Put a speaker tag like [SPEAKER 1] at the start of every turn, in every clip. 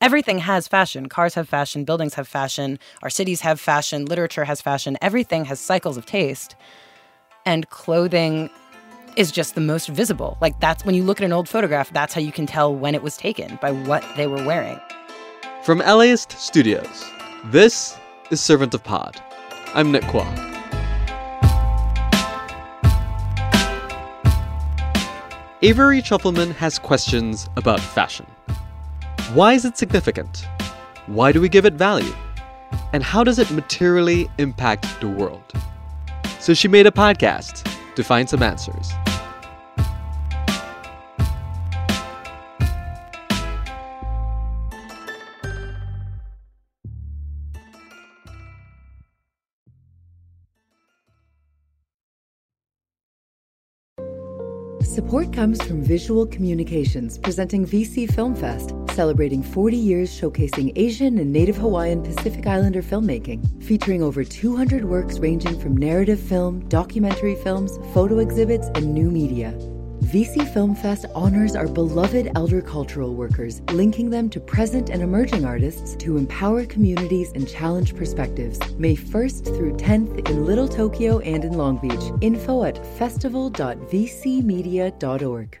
[SPEAKER 1] everything has fashion. Cars have fashion, buildings have fashion, our cities have fashion, literature has fashion, everything has cycles of taste. And clothing is just the most visible. Like that's when you look at an old photograph, that's how you can tell when it was taken by what they were wearing.
[SPEAKER 2] From LAist Studios, this is Servant of Pod. I'm Nick Quah. Avery Trufelman has questions about fashion. Why is it significant? Why do we give it value? And how does it materially impact the world? So she made a podcast to find some answers.
[SPEAKER 3] Support comes from Visual Communications presenting VC Film Fest, celebrating 40 years showcasing Asian and Native Hawaiian Pacific Islander filmmaking, featuring over 200 works ranging from narrative film, documentary films, photo exhibits, and new media. VC Film Fest honors our beloved elder cultural workers, linking them to present and emerging artists to empower communities and challenge perspectives. May 1st through 10th in Little Tokyo and in Long Beach. Info at festival.vcmedia.org.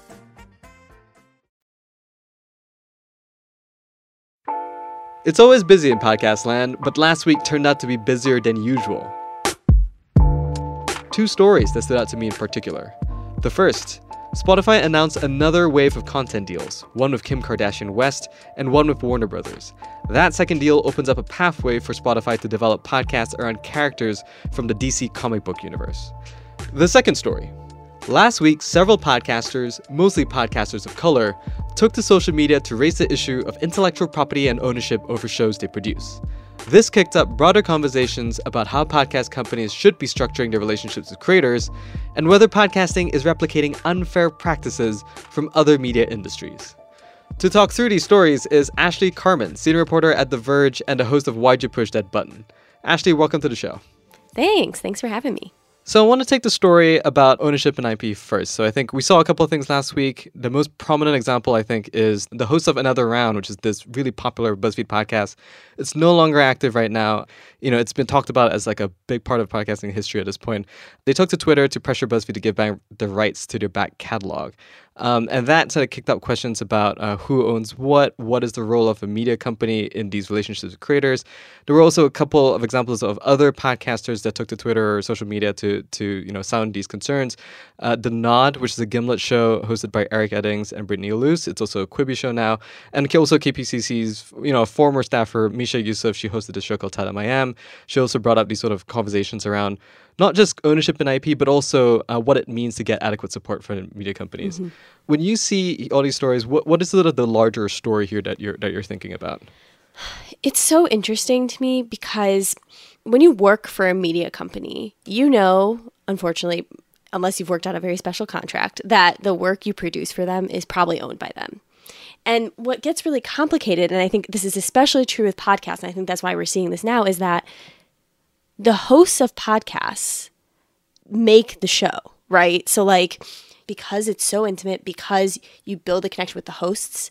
[SPEAKER 2] It's always busy in podcast land, but last week turned out to be busier than usual. Two stories that stood out to me in particular. The first, Spotify announced another wave of content deals, one with Kim Kardashian West and one with Warner Brothers. That second deal opens up a pathway for Spotify to develop podcasts around characters from the DC comic book universe. The second story, Last week, several podcasters, mostly podcasters of color, took to social media to raise the issue of intellectual property and ownership over shows they produce. This kicked up broader conversations about how podcast companies should be structuring their relationships with creators and whether podcasting is replicating unfair practices from other media industries. To talk through these stories is Ashley Carman, senior reporter at The Verge and a host of Why'd You Push That Button. Ashley, welcome to the show.
[SPEAKER 4] Thanks. Thanks for having me.
[SPEAKER 2] So I want to take the story about ownership and IP first. So I think we saw a couple of things last week. The most prominent example, I think, is the host of Another Round, which is this really popular BuzzFeed podcast. It's no longer active right now. You know, it's been talked about as like a big part of podcasting history at this point. They took to Twitter to pressure BuzzFeed to give back the rights to their back catalog. Um, and that sort of kicked up questions about uh, who owns what, what is the role of a media company in these relationships with creators. There were also a couple of examples of other podcasters that took to Twitter or social media to to you know sound these concerns. Uh, the Nod, which is a Gimlet show hosted by Eric Eddings and Brittany Luce, it's also a Quibi show now, and also KPCC's you know former staffer Misha Yusuf, She hosted a show called Tat Am. She also brought up these sort of conversations around not just ownership in IP, but also uh, what it means to get adequate support from media companies. Mm-hmm. When you see all these stories, what, what is sort of the larger story here that you're that you're thinking about?
[SPEAKER 4] It's so interesting to me because when you work for a media company, you know, unfortunately, unless you've worked on a very special contract, that the work you produce for them is probably owned by them. And what gets really complicated, and I think this is especially true with podcasts, and I think that's why we're seeing this now, is that the hosts of podcasts make the show, right? So, like, because it's so intimate, because you build a connection with the hosts,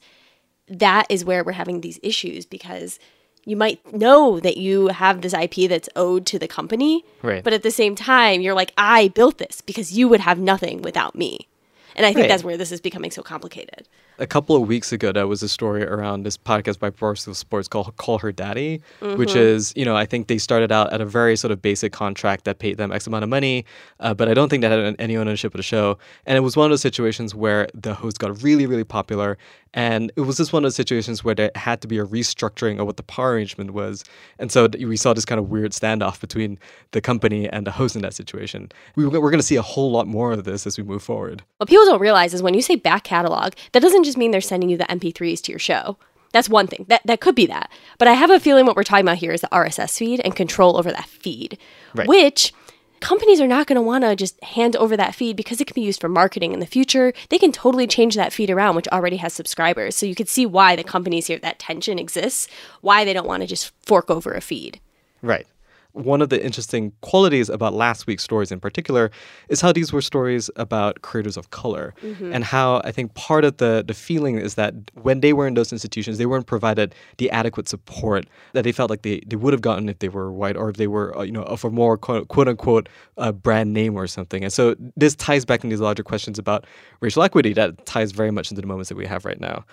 [SPEAKER 4] that is where we're having these issues because you might know that you have this IP that's owed to the company,
[SPEAKER 2] right.
[SPEAKER 4] but at the same time, you're like, I built this because you would have nothing without me. And I think right. that's where this is becoming so complicated
[SPEAKER 2] a couple of weeks ago, there was a story around this podcast by Barstool Sports called "Call Her Daddy," mm-hmm. which is, you know, I think they started out at a very sort of basic contract that paid them X amount of money, uh, but I don't think they had any ownership of the show. And it was one of those situations where the host got really, really popular, and it was just one of those situations where there had to be a restructuring of what the power arrangement was. And so we saw this kind of weird standoff between the company and the host in that situation. We, we're going to see a whole lot more of this as we move forward.
[SPEAKER 4] What people don't realize is when you say back catalog, that doesn't just mean they're sending you the MP3s to your show. That's one thing. That that could be that. But I have a feeling what we're talking about here is the RSS feed and control over that feed,
[SPEAKER 2] Right.
[SPEAKER 4] which companies are not going to want to just hand over that feed because it can be used for marketing in the future. They can totally change that feed around, which already has subscribers. So you could see why the companies here that tension exists, why they don't want to just fork over a feed.
[SPEAKER 2] Right. One of the interesting qualities about last week's stories in particular is how these were stories about creators of color and how I think part of the, the feeling is that when they were in those institutions, they weren't provided the adequate support that they felt like they, they would have gotten if they were white or if they were, uh, you know, of a more quote, quote unquote uh, brand name or something. And so this ties back into these larger questions about racial equity that ties very much into the moments that we have right now.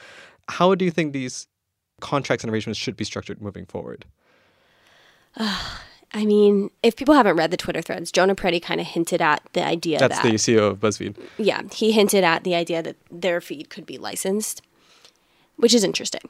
[SPEAKER 2] How do you think these contracts and arrangements should be structured moving forward?
[SPEAKER 4] I mean, if people haven't read the Twitter threads, Jonah Peretti kind of hinted at the idea
[SPEAKER 2] That's
[SPEAKER 4] that
[SPEAKER 2] the CEO of BuzzFeed.
[SPEAKER 4] yeah, he hinted at the idea that their feed could be licensed, which is interesting.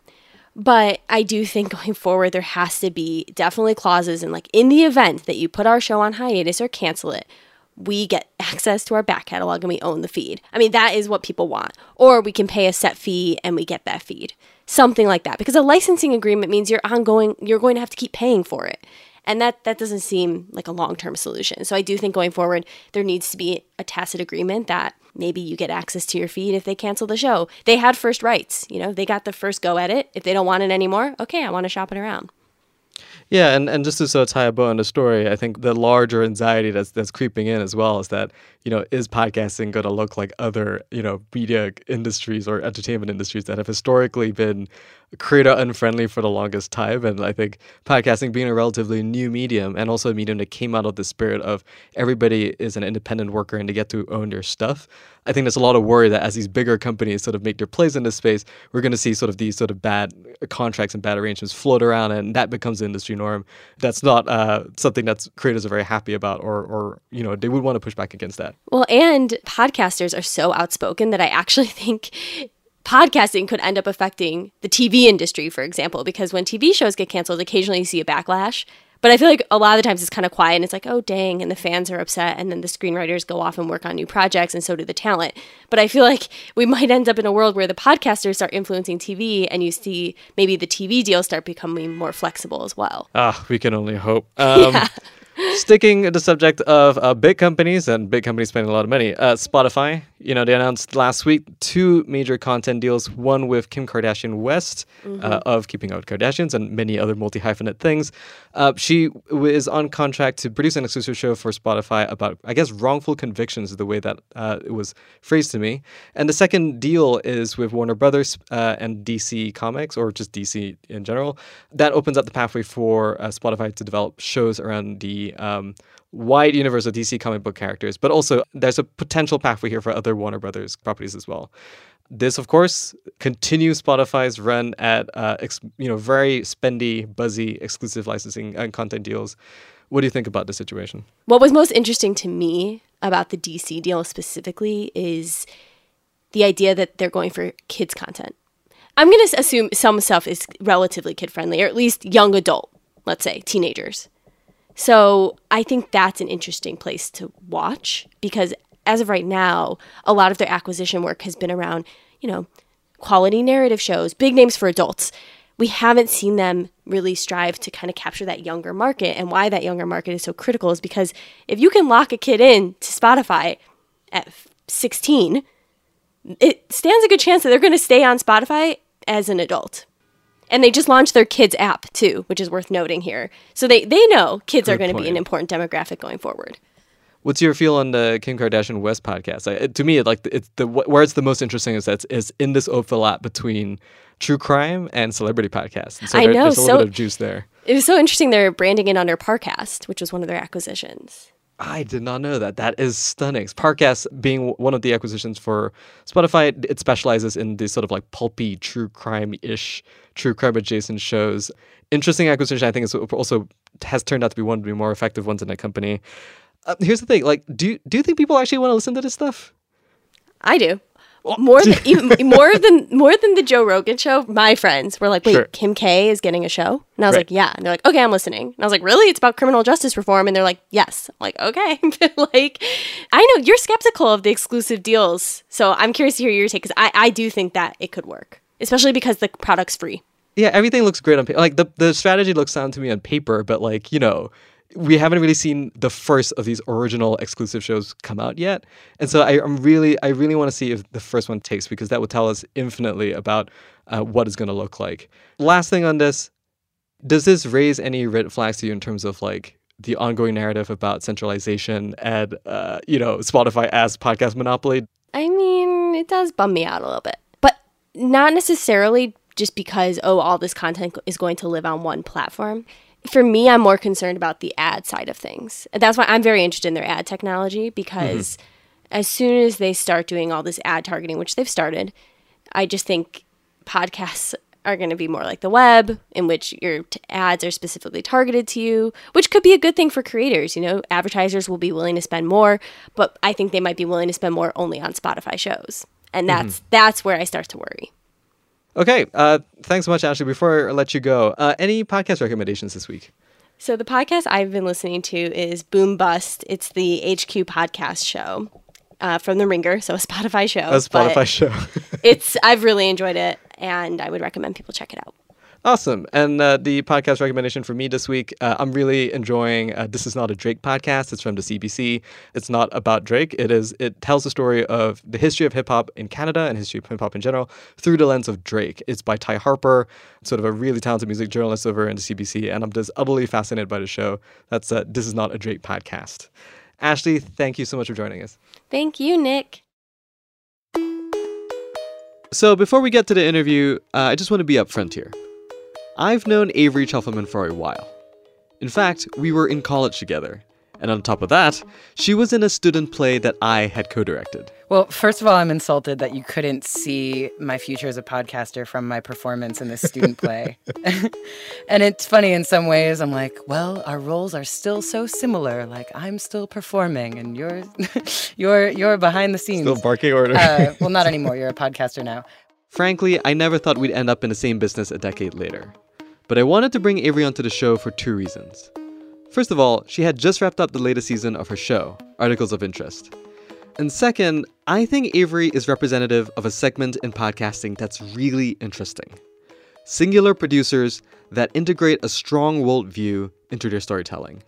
[SPEAKER 4] But I do think going forward, there has to be definitely clauses in like in the event that you put our show on hiatus or cancel it, we get access to our back catalog and we own the feed. I mean, that is what people want. Or we can pay a set fee and we get that feed. Something like that. Because a licensing agreement means you're ongoing, you're going to have to keep paying for it. And that, that doesn't seem like a long term solution. So I do think going forward, there needs to be a tacit agreement that maybe you get access to your feed if they cancel the show. They had first rights, you know, they got the first go at it. If they don't want it anymore, okay, I want to shop it around.
[SPEAKER 2] Yeah, and, and just to sort of tie a bow on the story, I think the larger anxiety that's that's creeping in as well is that you know is podcasting going to look like other you know media industries or entertainment industries that have historically been creator unfriendly for the longest time, and I think podcasting being a relatively new medium and also a medium that came out of the spirit of everybody is an independent worker and they get to own their stuff. I think there's a lot of worry that as these bigger companies sort of make their plays in this space, we're going to see sort of these sort of bad contracts and bad arrangements float around, and that becomes the industry norm. That's not uh, something that creators are very happy about, or or you know they would want to push back against that.
[SPEAKER 4] Well, and podcasters are so outspoken that I actually think podcasting could end up affecting the TV industry, for example, because when TV shows get canceled, occasionally you see a backlash. But I feel like a lot of the times it's kind of quiet and it's like, oh, dang, and the fans are upset. And then the screenwriters go off and work on new projects, and so do the talent. But I feel like we might end up in a world where the podcasters start influencing TV, and you see maybe the TV deals start becoming more flexible as well.
[SPEAKER 2] Ah, we can only hope. Um, Sticking to the subject of uh, big companies and big companies spending a lot of money, uh, Spotify, you know, they announced last week two major content deals. One with Kim Kardashian West uh, of Keeping Up with Kardashians and many other multi hyphenate things. Uh, she is on contract to produce an exclusive show for Spotify about, I guess, wrongful convictions, is the way that uh, it was phrased to me. And the second deal is with Warner Brothers uh, and DC Comics, or just DC in general. That opens up the pathway for uh, Spotify to develop shows around the um, wide universe of DC comic book characters, but also there's a potential pathway here for other Warner Brothers properties as well. This, of course, continues Spotify's run at uh, ex- you know very spendy, buzzy, exclusive licensing and content deals. What do you think about the situation?
[SPEAKER 4] What was most interesting to me about the DC deal specifically is the idea that they're going for kids content. I'm going to assume some stuff is relatively kid friendly, or at least young adult, let's say teenagers. So I think that's an interesting place to watch because as of right now, a lot of their acquisition work has been around, you know, quality narrative shows, big names for adults. We haven't seen them really strive to kind of capture that younger market. And why that younger market is so critical is because if you can lock a kid in to Spotify at 16, it stands a good chance that they're going to stay on Spotify as an adult. And they just launched their kids app too, which is worth noting here. So they, they know kids are going to be an important demographic going forward.
[SPEAKER 2] What's your feel on the Kim Kardashian West podcast? I, to me, like it's the where it's the most interesting is that is in this overlap between true crime and celebrity podcasts. And so
[SPEAKER 4] I
[SPEAKER 2] there-
[SPEAKER 4] know,
[SPEAKER 2] there's a
[SPEAKER 4] so-
[SPEAKER 2] little bit of juice there.
[SPEAKER 4] It was so interesting they're branding it under Parcast, which was one of their acquisitions.
[SPEAKER 2] I did not know that. That is stunning. Parcast being one of the acquisitions for Spotify, it specializes in these sort of like pulpy, true crime ish, true crime adjacent shows. Interesting acquisition. I think is also has turned out to be one of the more effective ones in that company. Uh, here's the thing: like, do do you think people actually want to listen to this stuff?
[SPEAKER 4] I do. More than even more than more than the Joe Rogan show. My friends were like, "Wait,
[SPEAKER 2] Sure.
[SPEAKER 4] Kim K is getting a show," and I was
[SPEAKER 2] Right.
[SPEAKER 4] like, "Yeah." And they're like, "Okay, I'm listening." And I was like, "Really? It's about criminal justice reform?" And they're like, "Yes." I'm like, "Okay." like, I know you're skeptical of the exclusive deals, so I'm curious to hear your take because I I do think that it could work, especially because the product's free.
[SPEAKER 2] yeah, everything looks great on paper. Like the the strategy looks sound to me on paper, but like you know, we haven't really seen the first of these original exclusive shows come out yet, and so I, am really I really want to see if the first one takes because that would tell us infinitely about uh, what it's going to look like. Last thing on this, does this raise any red flags to you in terms of like the ongoing narrative about centralization and uh, you know Spotify as podcast monopoly?
[SPEAKER 4] I mean, it does bum me out a little bit, but not necessarily just because oh all this content is going to live on one platform for me i'm more concerned about the ad side of things and that's why i'm very interested in their ad technology because mm-hmm. as soon as they start doing all this ad targeting which they've started i just think podcasts are going to be more like the web in which your t- ads are specifically targeted to you which could be a good thing for creators you know advertisers will be willing to spend more but i think they might be willing to spend more only on spotify shows and mm-hmm. that's mm-hmm. that's where i start to worry
[SPEAKER 2] Okay. Uh, thanks so much, Ashley. Before I let you go, uh, any podcast recommendations this week?
[SPEAKER 4] So the podcast I've been listening to is Boom Bust. It's the HQ podcast show uh, from the Ringer, so a Spotify show.
[SPEAKER 2] A Spotify show.
[SPEAKER 4] it's I've really enjoyed it, and I would recommend people check it out.
[SPEAKER 2] Awesome. And uh, the podcast recommendation for me this week, uh, I'm really enjoying uh, This Is Not a Drake podcast. It's from the CBC. It's not about Drake. It is. It tells the story of the history of hip hop in Canada and history of hip hop in general through the lens of Drake. It's by Ty Harper, sort of a really talented music journalist over in the CBC. And I'm just utterly fascinated by the show. That's uh, This Is Not a Drake podcast. Ashley, thank you so much for joining us.
[SPEAKER 4] Thank you, Nick.
[SPEAKER 2] So before we get to the interview, uh, I just want to be upfront here. I've known Avery Trufelman for a while. In fact, we were in college together. And on top of that, she was in a student play that I had co directed.
[SPEAKER 1] Well, first of all, I'm insulted that you couldn't see my future as a podcaster from my performance in this student play. and it's funny in some ways. I'm like, well, our roles are still so similar. Like I'm still performing, and you're you're you're behind the scenes.
[SPEAKER 2] Still barking order.
[SPEAKER 1] uh, well, not anymore. You're a podcaster now.
[SPEAKER 2] Frankly, I never thought we'd end up in the same business a decade later. But I wanted to bring Avery onto the show for two reasons. First of all, she had just wrapped up the latest season of her show, Articles of Interest. And second, I think Avery is representative of a segment in podcasting that's really interesting singular producers that integrate a strong worldview into their storytelling.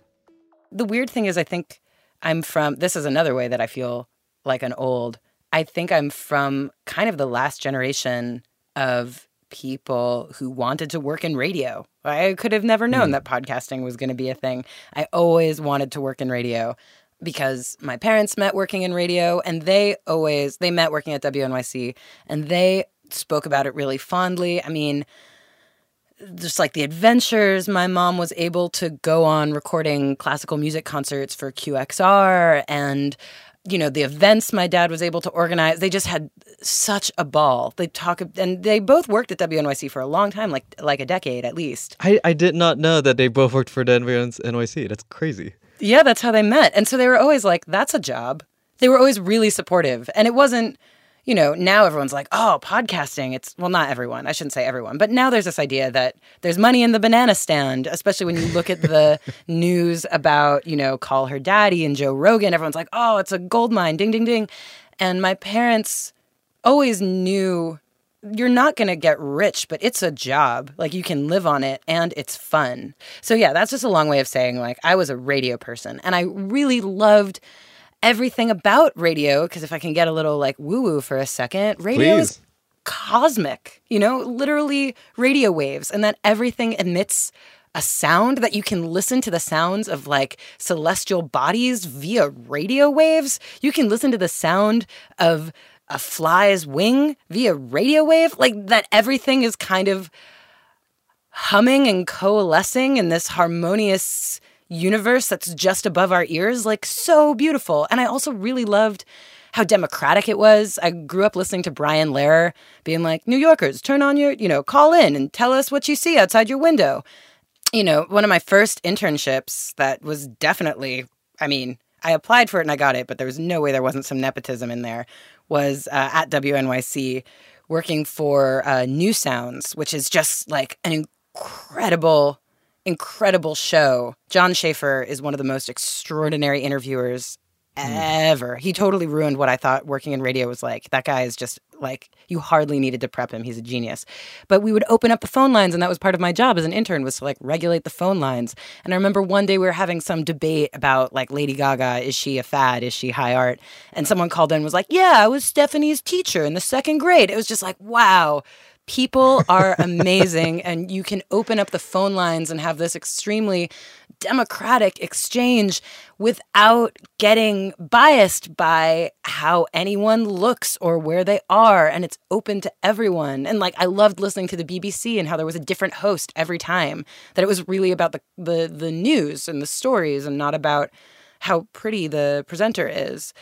[SPEAKER 1] The weird thing is, I think I'm from this is another way that I feel like an old. I think I'm from kind of the last generation of people who wanted to work in radio. I could have never known mm. that podcasting was going to be a thing. I always wanted to work in radio because my parents met working in radio and they always they met working at WNYC and they spoke about it really fondly. I mean, just like the adventures my mom was able to go on recording classical music concerts for QXR and you know the events my dad was able to organize they just had such a ball. They talk and they both worked at WNYC for a long time like like a decade at least.
[SPEAKER 2] I, I did not know that they both worked for the NYC that's crazy.
[SPEAKER 1] Yeah that's how they met. And so they were always like that's a job. They were always really supportive. And it wasn't you know, now everyone's like, oh, podcasting. It's, well, not everyone. I shouldn't say everyone. But now there's this idea that there's money in the banana stand, especially when you look at the news about, you know, Call Her Daddy and Joe Rogan. Everyone's like, oh, it's a gold mine. Ding, ding, ding. And my parents always knew you're not going to get rich, but it's a job. Like you can live on it and it's fun. So, yeah, that's just a long way of saying, like, I was a radio person and I really loved everything about radio because if I can get a little like woo woo for a second, radio Please. is cosmic, you know, literally radio waves, and that everything emits a sound that you can listen to the sounds of like celestial bodies via radio waves. You can listen to the sound of a fly's wing via radio wave. Like that everything is kind of humming and coalescing in this harmonious universe that's just above our ears, like so beautiful. And I also really loved how democratic it was. I grew up listening to Brian Lehrer being like, New Yorkers, turn on your, you know, call in and tell us what you see outside your window. You know, one of my first internships that was definitely, I mean, I applied for it and I got it, but there was no way there wasn't some nepotism in there, was uh, at WNYC working for uh, New Sounds, which is just like an incredible incredible show. John Schaefer is one of the most extraordinary interviewers hmm. ever. He totally ruined what I thought working in radio was like. That guy is just like you hardly needed to prep him. He's a genius. But we would open up the phone lines and that was part of my job as an intern was to like regulate the phone lines. And I remember one day we were having some debate about like Lady Gaga, is she a fad? Is she high art? And someone called in and was like, "Yeah, I was Stephanie's teacher in the second grade." It was just like, "Wow." People are amazing, and you can open up the phone lines and have this extremely democratic exchange without getting biased by how anyone looks or where they are. And it's open to everyone. And like, I loved listening to the BBC and how there was a different host every time, that it was really about the, the, the news and the stories and not about how pretty the presenter is.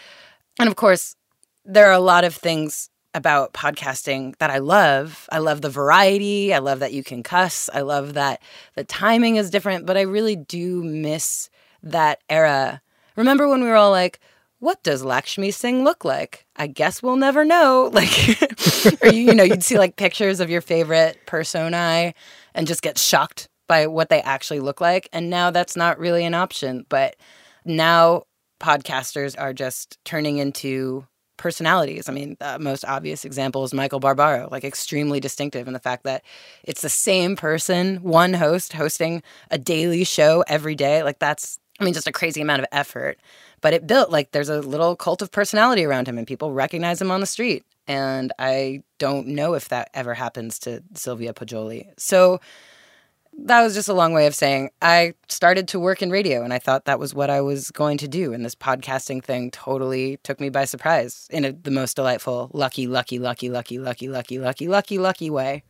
[SPEAKER 1] And of course, there are a lot of things about podcasting that I love. I love the variety. I love that you can cuss. I love that the timing is different, but I really do miss that era. Remember when we were all like, what does Lakshmi Singh look like? I guess we'll never know. Like, or you, you know, you'd see like pictures of your favorite personae and just get shocked by what they actually look like. And now that's not really an option. But now podcasters are just turning into personalities. I mean, the most obvious example is Michael Barbaro, like extremely distinctive in the fact that it's the same person, one host hosting a daily show every day. Like that's I mean, just a crazy amount of effort. But it built like there's a little cult of personality around him and people recognize him on the street. And I don't know if that ever happens to Sylvia Poggioli. So that was just a long way of saying I started to work in radio and I thought that was what I was going to do. And this podcasting thing totally took me by surprise in a, the most delightful, lucky, lucky, lucky, lucky, lucky, lucky, lucky, lucky, lucky way.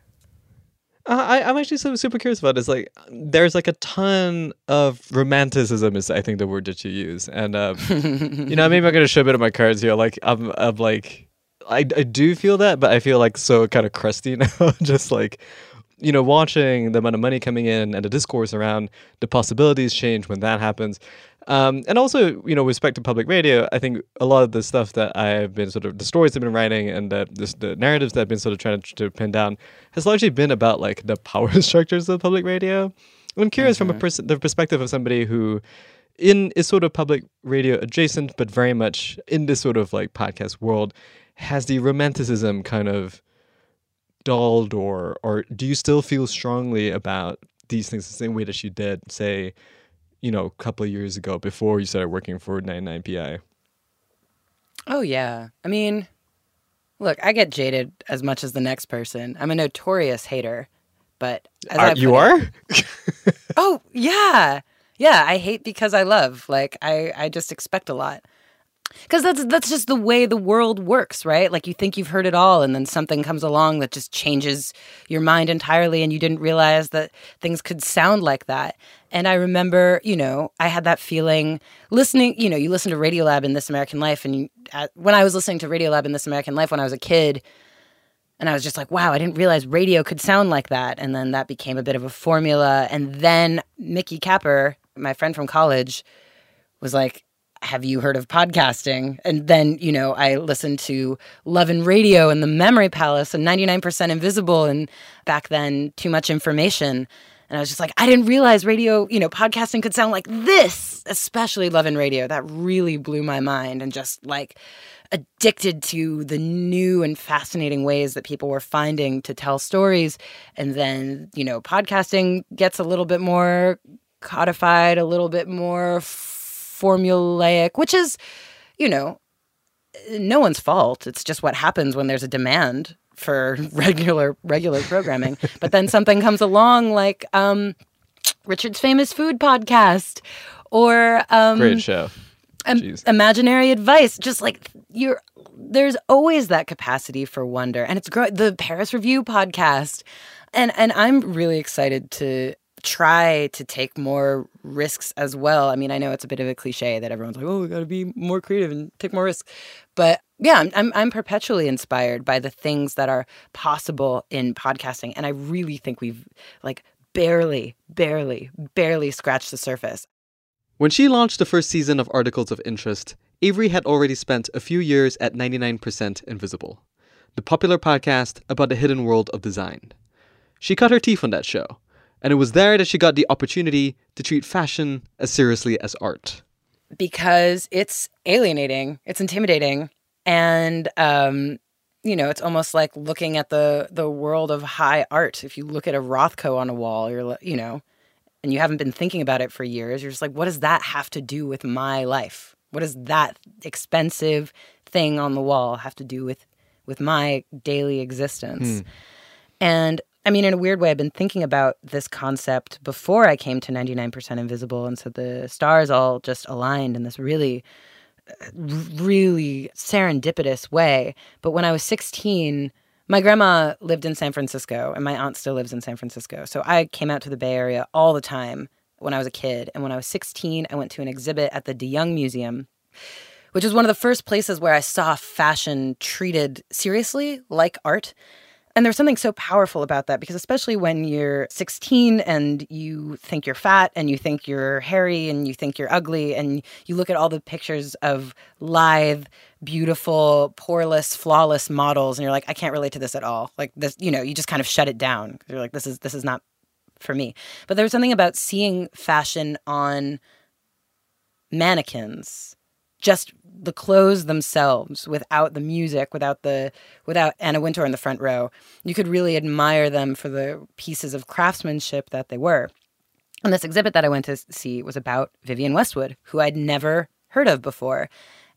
[SPEAKER 2] Uh, I, I'm actually so super curious about this. Like, there's like a ton of romanticism is I think the word that you use, and um, you know maybe I'm gonna show a bit of my cards here. Like I'm, I'm like I, I do feel that, but I feel like so kind of crusty now. Just like you know, watching the amount of money coming in and the discourse around the possibilities change when that happens. Um, and also, you know, with respect to public radio, I think a lot of the stuff that I've been sort of the stories I've been writing and the, the, the narratives that I've been sort of trying to, to, pin down has largely been about like the power structures of public radio. I'm curious mm-hmm. from a mm-hmm. pers- the perspective of somebody who in is sort of public radio adjacent, but very much in this sort of like podcast world, has the romanticism kind of dulled or or do you still feel strongly about these things the same way that you did say you know a couple of years ago before you started working for 99pi
[SPEAKER 1] oh yeah. I mean look i get jaded as much as the next person. I'm a notorious hater but
[SPEAKER 2] uh, you are?
[SPEAKER 1] It, oh yeah. Yeah i hate because i love. Like i i just expect a lot because that's that's just the way the world works right like you think you've heard it all and then something comes along that just changes your mind entirely and you didn't realize that things could sound like that and i remember you know i had that feeling listening you know you listen to radiolab in this american life and you, when i was listening to radiolab in this american life when i was a kid and I was just like, wow, I didn't realize radio could sound like that. And then that became a bit of a formula. And then Mickey Capper, my friend from college, was like, have you heard of podcasting? And then, you know, I listened to Love and Radio and The Memory Palace and 99% Invisible and back then, Too Much Information. And I was just like, I didn't realize radio, you know, podcasting could sound like this, especially Love and Radio. That really blew my mind and just like addicted to the new and fascinating ways that people were finding to tell stories. And then, you know, podcasting gets a little bit more codified, a little bit more formulaic, which is, you know, no one's fault. It's just what happens when there's a demand for regular regular programming. but then something comes along like um, Richard's famous food podcast or um,
[SPEAKER 2] great show.
[SPEAKER 1] imaginary advice. Just like you're, there's always that capacity for wonder, and it's growing. The Paris Review podcast, and and I'm really excited to try to take more risks as well. I mean, I know it's a bit of a cliche that everyone's like, "Oh, we got to be more creative and take more risks," but yeah, I'm, I'm I'm perpetually inspired by the things that are possible in podcasting, and I really think we've like barely, barely, barely scratched the surface.
[SPEAKER 2] When she launched the first season of Articles of Interest, Avery had already spent a few years at 99% Invisible, the popular podcast about the hidden world of design. She cut her teeth on that show and it was there that she got the opportunity to treat fashion as seriously as art.
[SPEAKER 1] because it's alienating, it's intimidating, and um, you know, it's almost like looking at the the world of high art. If you look at a Rothko on a wall, you're you know, and you haven't been thinking about it for years, you're just like, what does that have to do with my life? What does that expensive thing on the wall have to do with with my daily existence? And I mean, in a weird way, I've been thinking about this concept before I came to 99% Invisible. And so the stars all just aligned in this really, uh, really serendipitous way. But when I was 16, my grandma lived in San Francisco and my aunt still lives in San Francisco. So I came out to the Bay Area all the time when I was a kid. And when I was 16, I went to an exhibit at the De Young Museum, which was one of the first places where I saw fashion treated seriously like art. And there's something so powerful about that because, especially when you're 16 and you think you're fat and you think you're hairy and you think you're ugly, and you look at all the pictures of lithe, beautiful, poreless, flawless models, and you're like, I can't relate to this at all. Like this, you know, you just kind of shut it down. You're like, this is this is not for me. But there's something about seeing fashion on mannequins just the clothes themselves without the music without the without anna wintour in the front row you could really admire them for the pieces of craftsmanship that they were. And this exhibit that i went to see was about vivienne westwood who i'd never heard of before.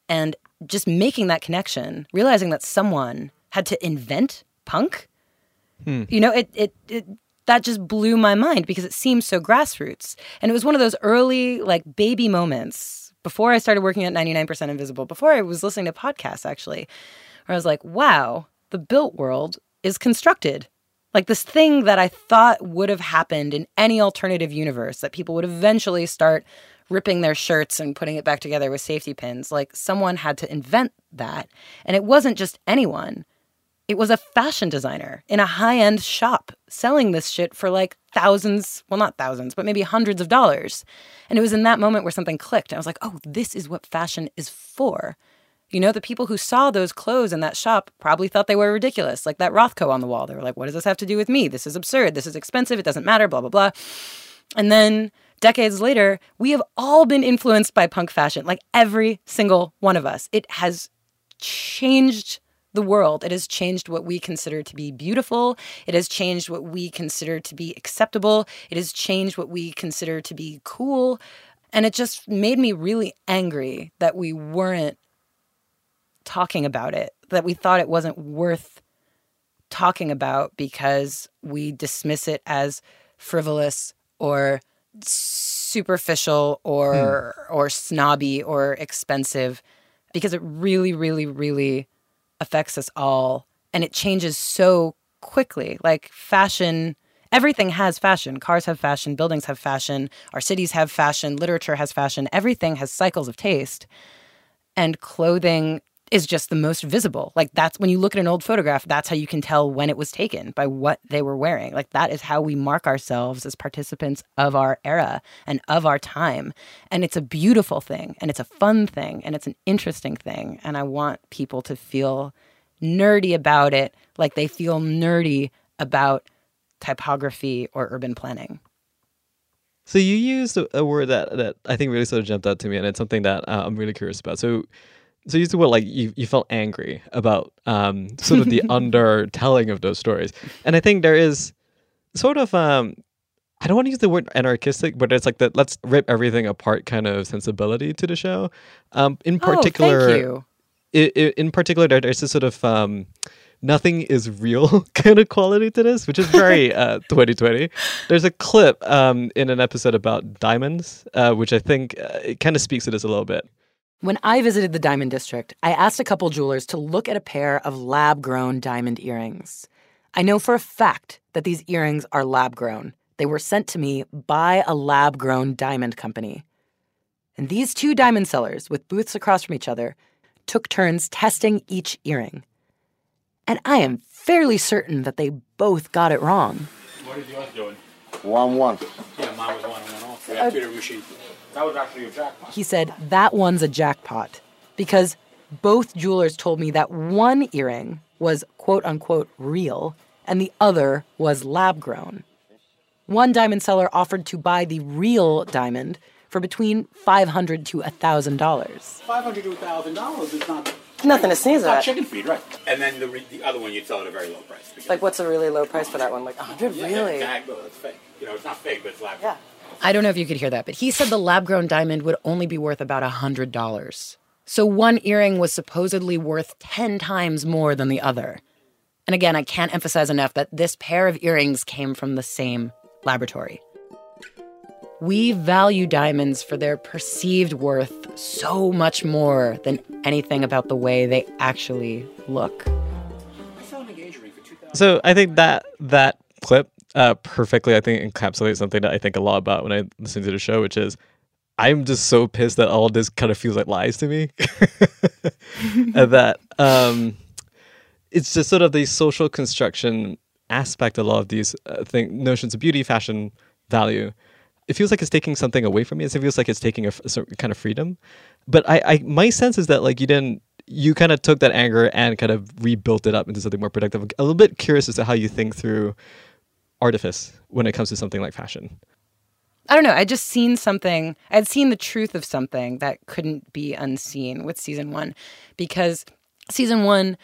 [SPEAKER 1] And just making that connection realizing that someone had to invent punk hmm. you know it, it it that just blew my mind because it seemed so grassroots. And it was one of those early like baby moments before i started working at 99% invisible before i was listening to podcasts actually where i was like wow the built world is constructed. Like this thing that i thought would have happened in any alternative universe that people would eventually start ripping their shirts and putting it back together with safety pins like someone had to invent that. And it wasn't just anyone. It was a fashion designer in a high end shop selling this shit for like thousands, well, not thousands, but maybe hundreds of dollars. And it was in that moment where something clicked. I was like, oh, this is what fashion is for. You know, the people who saw those clothes in that shop probably thought they were ridiculous, like that Rothko on the wall. They were like, what does this have to do with me? This is absurd. This is expensive. It doesn't matter, blah, blah, blah. And then decades later, we have all been influenced by punk fashion, like every single one of us. It has changed the world. It has changed what we consider to be beautiful. It has changed what we consider to be acceptable. It has changed what we consider to be cool. And it just made me really angry that we weren't talking about it, that we thought it wasn't worth talking about because we dismiss it as frivolous or superficial or hmm. or snobby or expensive because it really really really affects us all and it changes so quickly. Like fashion everything has fashion. Cars have fashion buildings have fashion our cities have fashion literature has fashion everything has cycles of taste. And clothing is just the most visible. Like that's when you look at an old photograph that's how you can tell when it was taken by what they were wearing. Like that is how we mark ourselves as participants of our era and of our time. And it's a beautiful thing and it's a fun thing and it's an interesting thing. And i want people to feel nerdy about it like they feel nerdy about typography or urban planning.
[SPEAKER 2] So you used a, word that, that I think really sort of jumped out to me, and it's something that uh, I'm really curious about. So, so you used the word like you, you felt angry about um, sort of the undertelling of those stories, and I think there is sort of um, I don't want to use the word anarchistic, but it's like that let's rip everything apart kind of sensibility to the show. Um, in particular,
[SPEAKER 1] oh, thank you
[SPEAKER 2] i- i- in particular, there, there's this sort of um, nothing is real kind of quality to this, which is very uh, 2020. There's a clip um, in an episode about diamonds, uh, which I think uh, it kind of speaks to this a little bit.
[SPEAKER 1] When I visited the Diamond District, I asked a couple jewelers to look at a pair of lab grown diamond earrings. I know for a fact that these earrings are lab grown. They were sent to me by a lab grown diamond company. And these two diamond sellers, with booths across from each other, took turns testing each earring. And I am fairly certain that they both got it wrong.
[SPEAKER 5] What is yours doing?
[SPEAKER 6] One one.
[SPEAKER 5] Yeah, mine was one and one off. Yeah, Peter Rishi. That was actually a jackpot.
[SPEAKER 1] He said, That one's a jackpot. Because both jewelers told me that one earring was quote unquote real and the other was lab grown. One diamond seller offered to buy the real diamond for between $500 to $1,000.
[SPEAKER 5] Five hundred to thousand dollars is not.
[SPEAKER 1] Nothing to sneeze
[SPEAKER 5] It's not
[SPEAKER 1] at.
[SPEAKER 5] chicken feed, right? And then the, re- the other one you'd sell at a very low price.
[SPEAKER 1] Like, what's a really low price for that one? Like, 100
[SPEAKER 5] Yeah,
[SPEAKER 1] Really?
[SPEAKER 5] Yeah, well, it's fake. You know, it's not fake, but it's lab.
[SPEAKER 1] Yeah. I don't know if you could hear that, but he said the lab grown diamond would only be worth about $100. So one earring was supposedly worth 10 times more than the other. And again, I can't emphasize enough that this pair of earrings came from the same laboratory. We value diamonds for their perceived worth so much more than anything about the way they actually look.
[SPEAKER 2] So I think that that clip uh, perfectly, I think, encapsulates something that I think a lot about when I listen to the show, which is I'm just so pissed that all this kind of feels like lies to me, that um, it's just sort of the social construction aspect. A lot of these uh, notions of beauty, fashion, value. It feels like it's taking something away from me. It feels like it's taking a, certain kind of freedom. But I, I, my sense is that like you didn't you kind of took that anger and kind of rebuilt it up into something more productive. A little bit curious as to how you think through artifice when it comes to something like fashion.
[SPEAKER 1] I don't know. I'd just seen something. I'd seen the truth of something that couldn't be unseen with season one because season one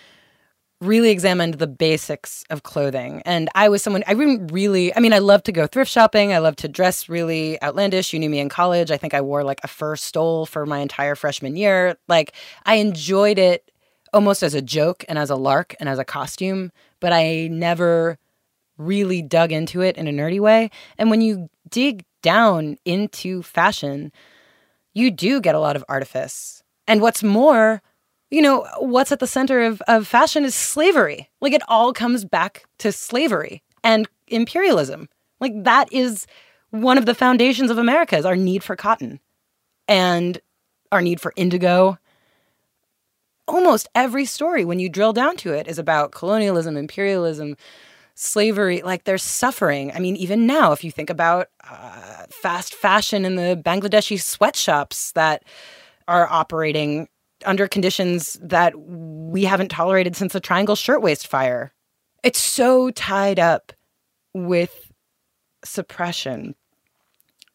[SPEAKER 1] really examined the basics of clothing. And I was someone, I didn't really, I mean, I love to go thrift shopping. I love to dress really outlandish. You knew me in college. I think I wore like a fur stole for my entire freshman year. Like, I enjoyed it almost as a joke and as a lark and as a costume, but I never really dug into it in a nerdy way. And when you dig down into fashion, you do get a lot of artifice. And what's more, you know, what's at the center of, of fashion is slavery. Like it all comes back to slavery and imperialism. Like that is one of the foundations of America is our need for cotton and our need for indigo. Almost every story, when you drill down to it, is about colonialism, imperialism, slavery. Like there's suffering. I mean, even now, if you think about uh, fast fashion in the Bangladeshi sweatshops that are operating under conditions that we haven't tolerated since the Triangle Shirtwaist Fire. It's so tied up with suppression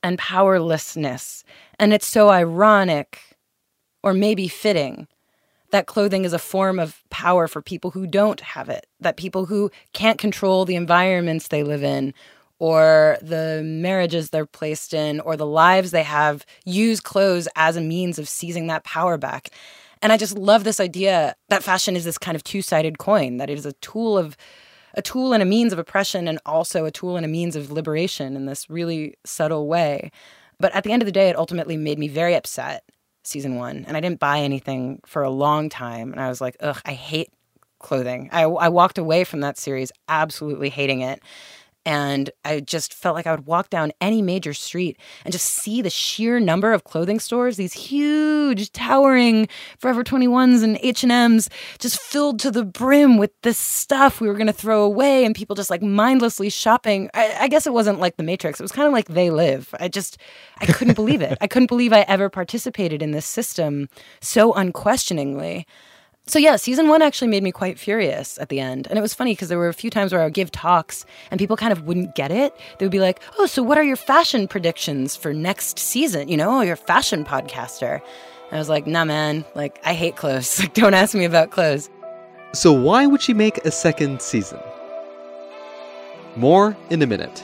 [SPEAKER 1] and powerlessness. And it's so ironic, or maybe fitting, that clothing is a form of power for people who don't have it, that people who can't control the environments they live in or the marriages they're placed in or the lives they have use clothes as a means of seizing that power back. And I just love this idea that fashion is this kind of two-sided coin, that it is a tool of a tool and a means of oppression and also a tool and a means of liberation in this really subtle way. But at the end of the day, it ultimately made me very upset, season one. And I didn't buy anything for a long time. And I was like, ugh, I hate clothing. I, I walked away from that series absolutely hating it. And I just felt like I would walk down any major street and just see the sheer number of clothing stores, these huge, towering Forever 21s and H&Ms just filled to the brim with this stuff we were going to throw away and people just like mindlessly shopping. I, I guess it wasn't like The Matrix. It was kind of like They Live. I just, I couldn't believe it. I couldn't believe I ever participated in this system so unquestioningly. So yeah, season one actually made me quite furious at the end. And it was funny because there were a few times where I would give talks and people kind of wouldn't get it. They would be like, oh, so what are your fashion predictions for next season? You know, oh, you're a fashion podcaster. And I was like, nah, man, like, I hate clothes. Like, don't ask me about clothes.
[SPEAKER 2] So why would she make a second season? More in a minute.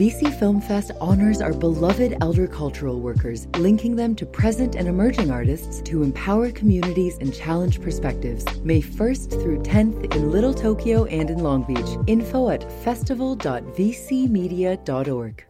[SPEAKER 3] VC Film Fest honors our beloved elder cultural workers, linking them to present and emerging artists to empower communities and challenge perspectives. May 1st through 10th in Little Tokyo and in Long Beach. Info at festival.vcmedia.org.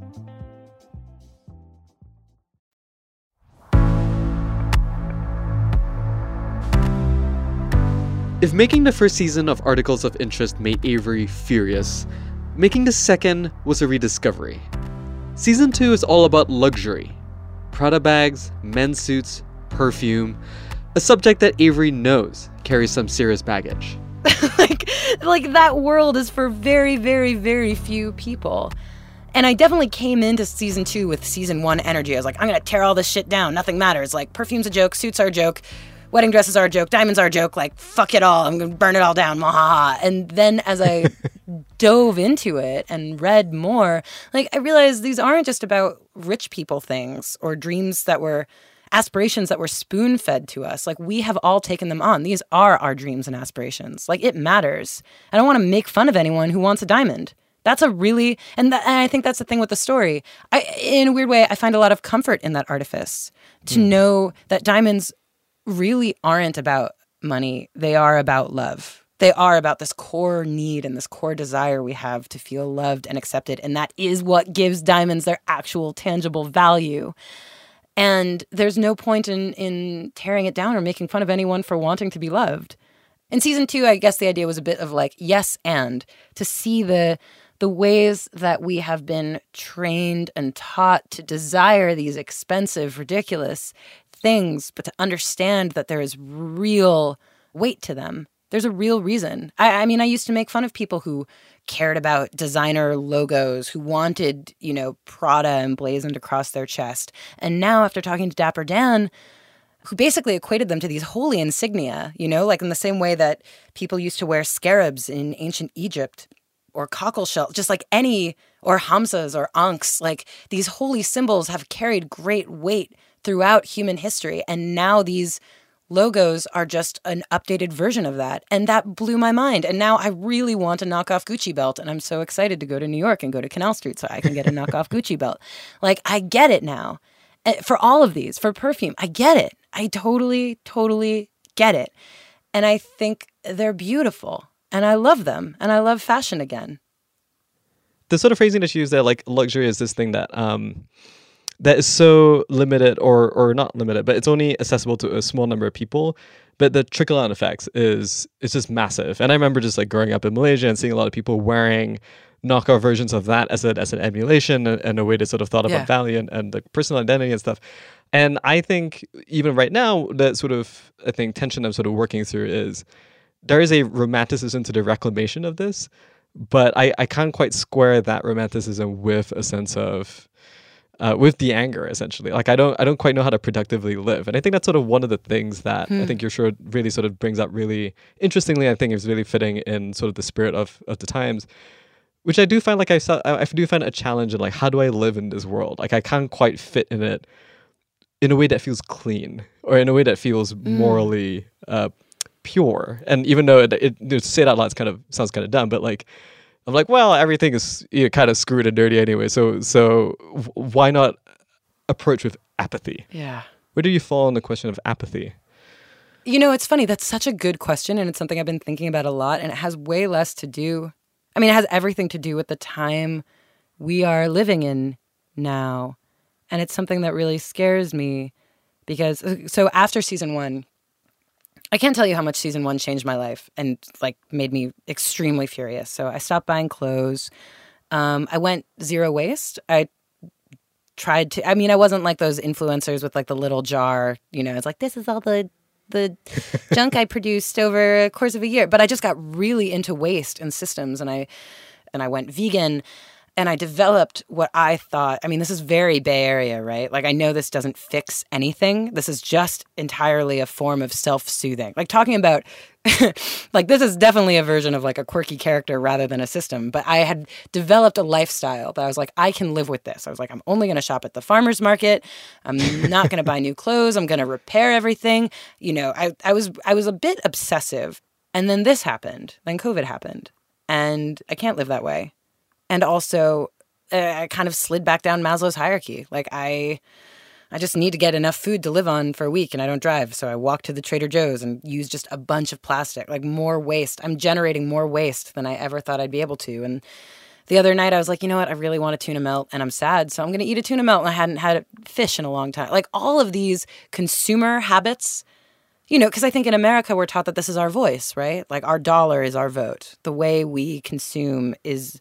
[SPEAKER 2] If making the first season of Articles of Interest made Avery furious, making the second was a rediscovery. Season 2 is all about luxury Prada bags, men's suits, perfume, a subject that Avery knows carries some serious baggage.
[SPEAKER 1] like like that world is for very very very few people. And I definitely came into season 2 with season 1 energy. I was like I'm to tear all this shit down. Nothing matters. Like perfume's a joke, suits are a joke, wedding dresses are a joke, diamonds are a joke, like fuck it all. I'm to burn it all down. Mahaha. And then as I dove into it and read more, like I realized these aren't just about rich people things or dreams that were aspirations that were spoon fed to us. Like we have all taken them on. These are our dreams and aspirations. Like it matters. I don't want to make fun of anyone who wants a diamond. That's a really, and, that, and I think that's the thing with the story. I, in a weird way, I find a lot of comfort in that artifice to hmm. know that diamonds really aren't about money. They are about love. They are about this core need and this core desire we have to feel loved and accepted. And that is what gives diamonds their actual tangible value. And there's no point in, in tearing it down or making fun of anyone for wanting to be loved. In season two, I guess the idea was a bit of like, yes, and to see the the ways that we have been trained and taught to desire these expensive, ridiculous things, but to understand that there is real weight to them. There's a real reason. I, I, mean, I used to make fun of people who cared about designer logos, who wanted, you know, Prada emblazoned across their chest. And now, after talking to Dapper Dan, who basically equated them to these holy insignia, you know, like in the same way that people used to wear scarabs in ancient Egypt or cockle shell, just like any, or hamsas or ankhs, like these holy symbols have carried great weight throughout human history. And now these logos are just an updated version of that. And that blew my mind. And now I really want a knockoff Gucci belt. And I'm so excited to go to New York and go to Canal Street so I can get a knockoff Gucci belt. Like, I get it now. For all of these, for perfume, I get it. I totally, totally get it. And I think they're beautiful and I love them and I love fashion again.
[SPEAKER 2] The sort of phrasing that you use there, like luxury, is this thing that um, that is so limited or or not limited, but it's only accessible to a small number of people. But the trickle down effects is is just massive. And I remember just like growing up in Malaysia and seeing a lot of people wearing knockoff versions of that as a as an emulation and, and a way to sort of thought about yeah. value and, and the personal identity and stuff. And I think even right now, that sort of I think tension I'm sort of working through is there is a romanticism to the reclamation of this, but I, I can't quite square that romanticism with a sense of uh, with the anger essentially. Like I don't I don't quite know how to productively live, and I think that's sort of one of the things that hmm. I think your show really sort of brings up really interestingly. I think is really fitting in sort of the spirit of of the times. Which I do find like I saw, I do find a challenge in like how do I live in this world? Like I can't quite fit in it in a way that feels clean or in a way that feels mm. morally uh, pure. And even though it, it, to say it out loud it's kind of sounds kind of dumb, but like I'm like, well, everything is you know, kind of screwed and dirty anyway. So so why not approach with apathy?
[SPEAKER 1] Yeah.
[SPEAKER 2] Where do you fall on the question of apathy?
[SPEAKER 1] You know, it's funny. That's such a good question, and it's something I've been thinking about a lot. And it has way less to do. I mean, it has everything to do with the time we are living in now, and it's something that really scares me because. Uh, so after season one, I can't tell you how much season one changed my life and like made me extremely furious. So I stopped buying clothes. Um, I went zero waste. I tried to. I mean, I wasn't like those influencers with like the little jar. You know, it's like this is all the the junk I produced over a course of a year. But I just got really into waste and systems, and I and I went vegan. And I developed what I thought. I mean, this is very Bay Area, right? Like, I know this doesn't fix anything. This is just entirely a form of self soothing. Like, talking about, like, this is definitely a version of like a quirky character rather than a system. But I had developed a lifestyle that I was like, I can live with this. I was like, I'm only going to shop at the farmer's market. I'm not going to buy new clothes. I'm going to repair everything. You know, I, I was I was a bit obsessive. And then this happened. Then COVID happened. And I can't live that way and also uh, I kind of slid back down Maslow's hierarchy. Like I I just need to get enough food to live on for a week and I don't drive. So I walk to the Trader Joe's and use just a bunch of plastic, like more waste. I'm generating more waste than I ever thought I'd be able to. And the other night I was like, you know what? I really want a tuna melt and I'm sad. So I'm going to eat a tuna melt and I hadn't had fish in a long time. Like all of these consumer habits, you know, because I think in America we're taught that this is our voice, right? Like our dollar is our vote. The way we consume is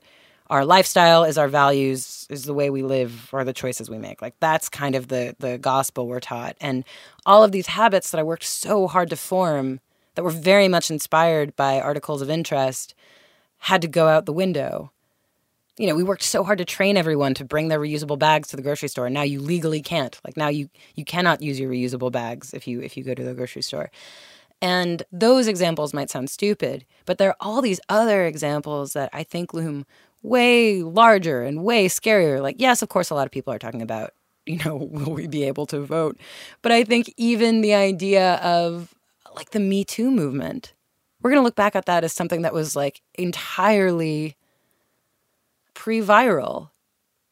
[SPEAKER 1] our lifestyle is our values is the way we live or the choices we make. Like that's kind of the the gospel we're taught. And all of these habits that i worked so hard to form that were very much inspired by articles of interest had to go out the window. You know we worked so hard to train everyone to bring their reusable bags to the grocery store. And now you legally can't. Like now you you cannot use your reusable bags if you if you go to the grocery store. And those examples might sound stupid, but there are all these other examples that I think loom way larger and way scarier. Like, yes, of course, a lot of people are talking about, you know, will we be able to vote? But I think even the idea of like the Me Too movement, we're going to look back at that as something that was like entirely pre viral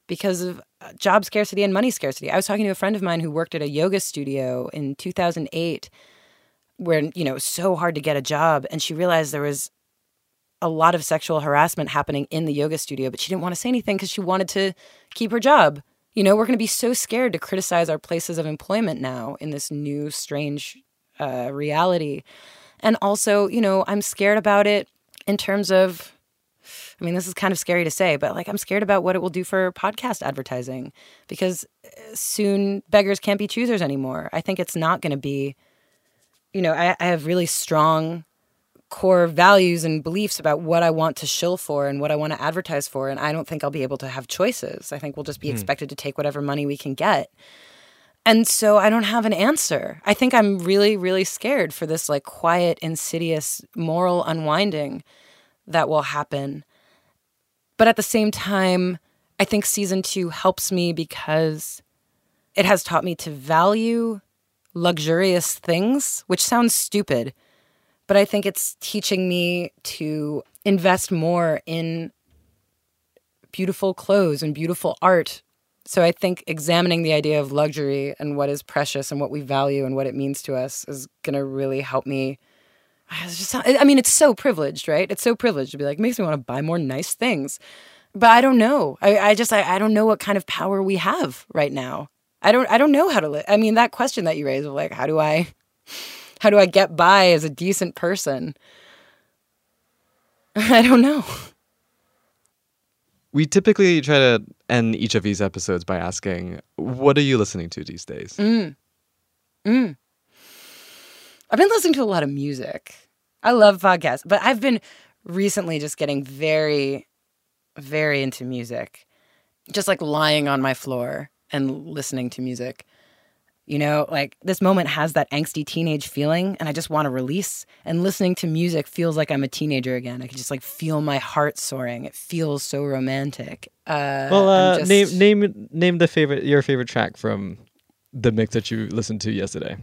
[SPEAKER 1] because of uh, job scarcity and money scarcity. I was talking to a friend of mine who worked at a yoga studio in 2008 where, you know, it was so hard to get a job. And she realized there was a lot of sexual harassment happening in the yoga studio, but she didn't want to say anything because she wanted to keep her job. You know, we're going to be so scared to criticize our places of employment now in this new, strange uh, reality. And also, you know, I'm scared about it in terms of, I mean, this is kind of scary to say, but like I'm scared about what it will do for podcast advertising because uh, soon beggars can't be choosers anymore. I think it's not going to be, you know, I, I have really strong core values and beliefs about what I want to shill for and what I want to advertise for. And I don't think I'll be able to have choices. I think we'll just be mm. expected to take whatever money we can get. And so I don't have an answer. I think I'm really, really scared for this like quiet, insidious moral unwinding that will happen. But at the same time, I think season two helps me because it has taught me to value luxurious things, which sounds stupid but I think it's teaching me to invest more in beautiful clothes and beautiful art. So I think examining the idea of luxury and what is precious and what we value and what it means to us is going to really help me. Just, I mean, it's so privileged, right? It's so privileged to be like, makes me want to buy more nice things. But I don't know. I, I just, I, I don't know what kind of power we have right now. I don't, I don't know how to live. I mean, that question that you raised of like, how do I how do I get by as a decent person? I don't know.
[SPEAKER 2] We typically try to end each of these episodes by asking, what are you listening to these days?
[SPEAKER 1] Mm. Mm. I've been listening to a lot of music. I love podcasts, but I've been recently just getting very, very into music. Just like lying on my floor and listening to music. You know, like this moment has that angsty teenage feeling, and I just want to release. And listening to music feels like I'm a teenager again. I can just like feel my heart soaring. It feels so romantic. Uh,
[SPEAKER 2] well, uh, just... name name name the favorite your favorite track from the mix that you listened to yesterday.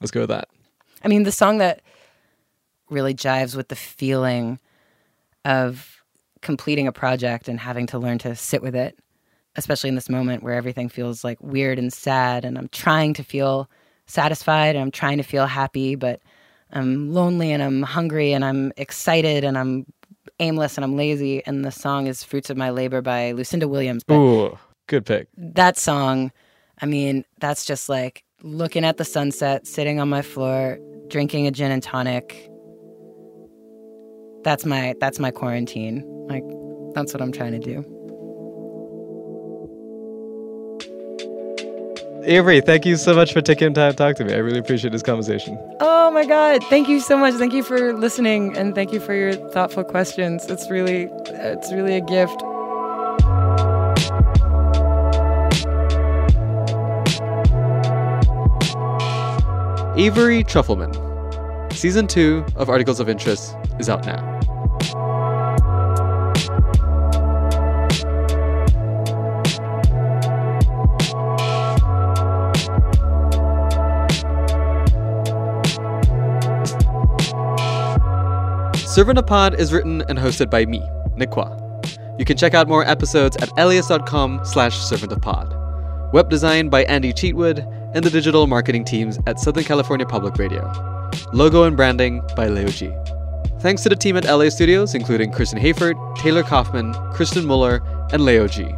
[SPEAKER 2] Let's go with that.
[SPEAKER 1] I mean, the song that really jives with the feeling of completing a project and having to learn to sit with it especially in this moment where everything feels like weird and sad and I'm trying to feel satisfied and I'm trying to feel happy, but I'm lonely and I'm hungry and I'm excited and I'm aimless and I'm lazy. And the song is Fruits of My Labor by Lucinda Williams.
[SPEAKER 2] But Ooh, good pick.
[SPEAKER 1] That song, I mean, that's just like looking at the sunset, sitting on my floor, drinking a gin and tonic. That's my that's my quarantine. Like that's what I'm trying to do.
[SPEAKER 2] Avery, thank you so much for taking time to talk to me. I really appreciate this conversation.
[SPEAKER 1] Oh my God. Thank you so much. Thank you for listening and thank you for your thoughtful questions. It's really, it's really a gift.
[SPEAKER 2] Avery Trufelman. Season 2 of Articles of Interest is out now. Servant of Pod is written and hosted by me, Nick Quah. You can check out more episodes at laist.com slash servant of pod. Web design by Andy Cheatwood and the digital marketing teams at Southern California Public Radio. Logo and branding by Leo G. Thanks to the team at LAist Studios, including Kristen Hayford, Taylor Kaufman, Kristen Muller, and Leo G.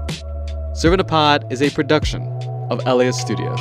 [SPEAKER 2] Servant of Pod is a production of LAist Studios.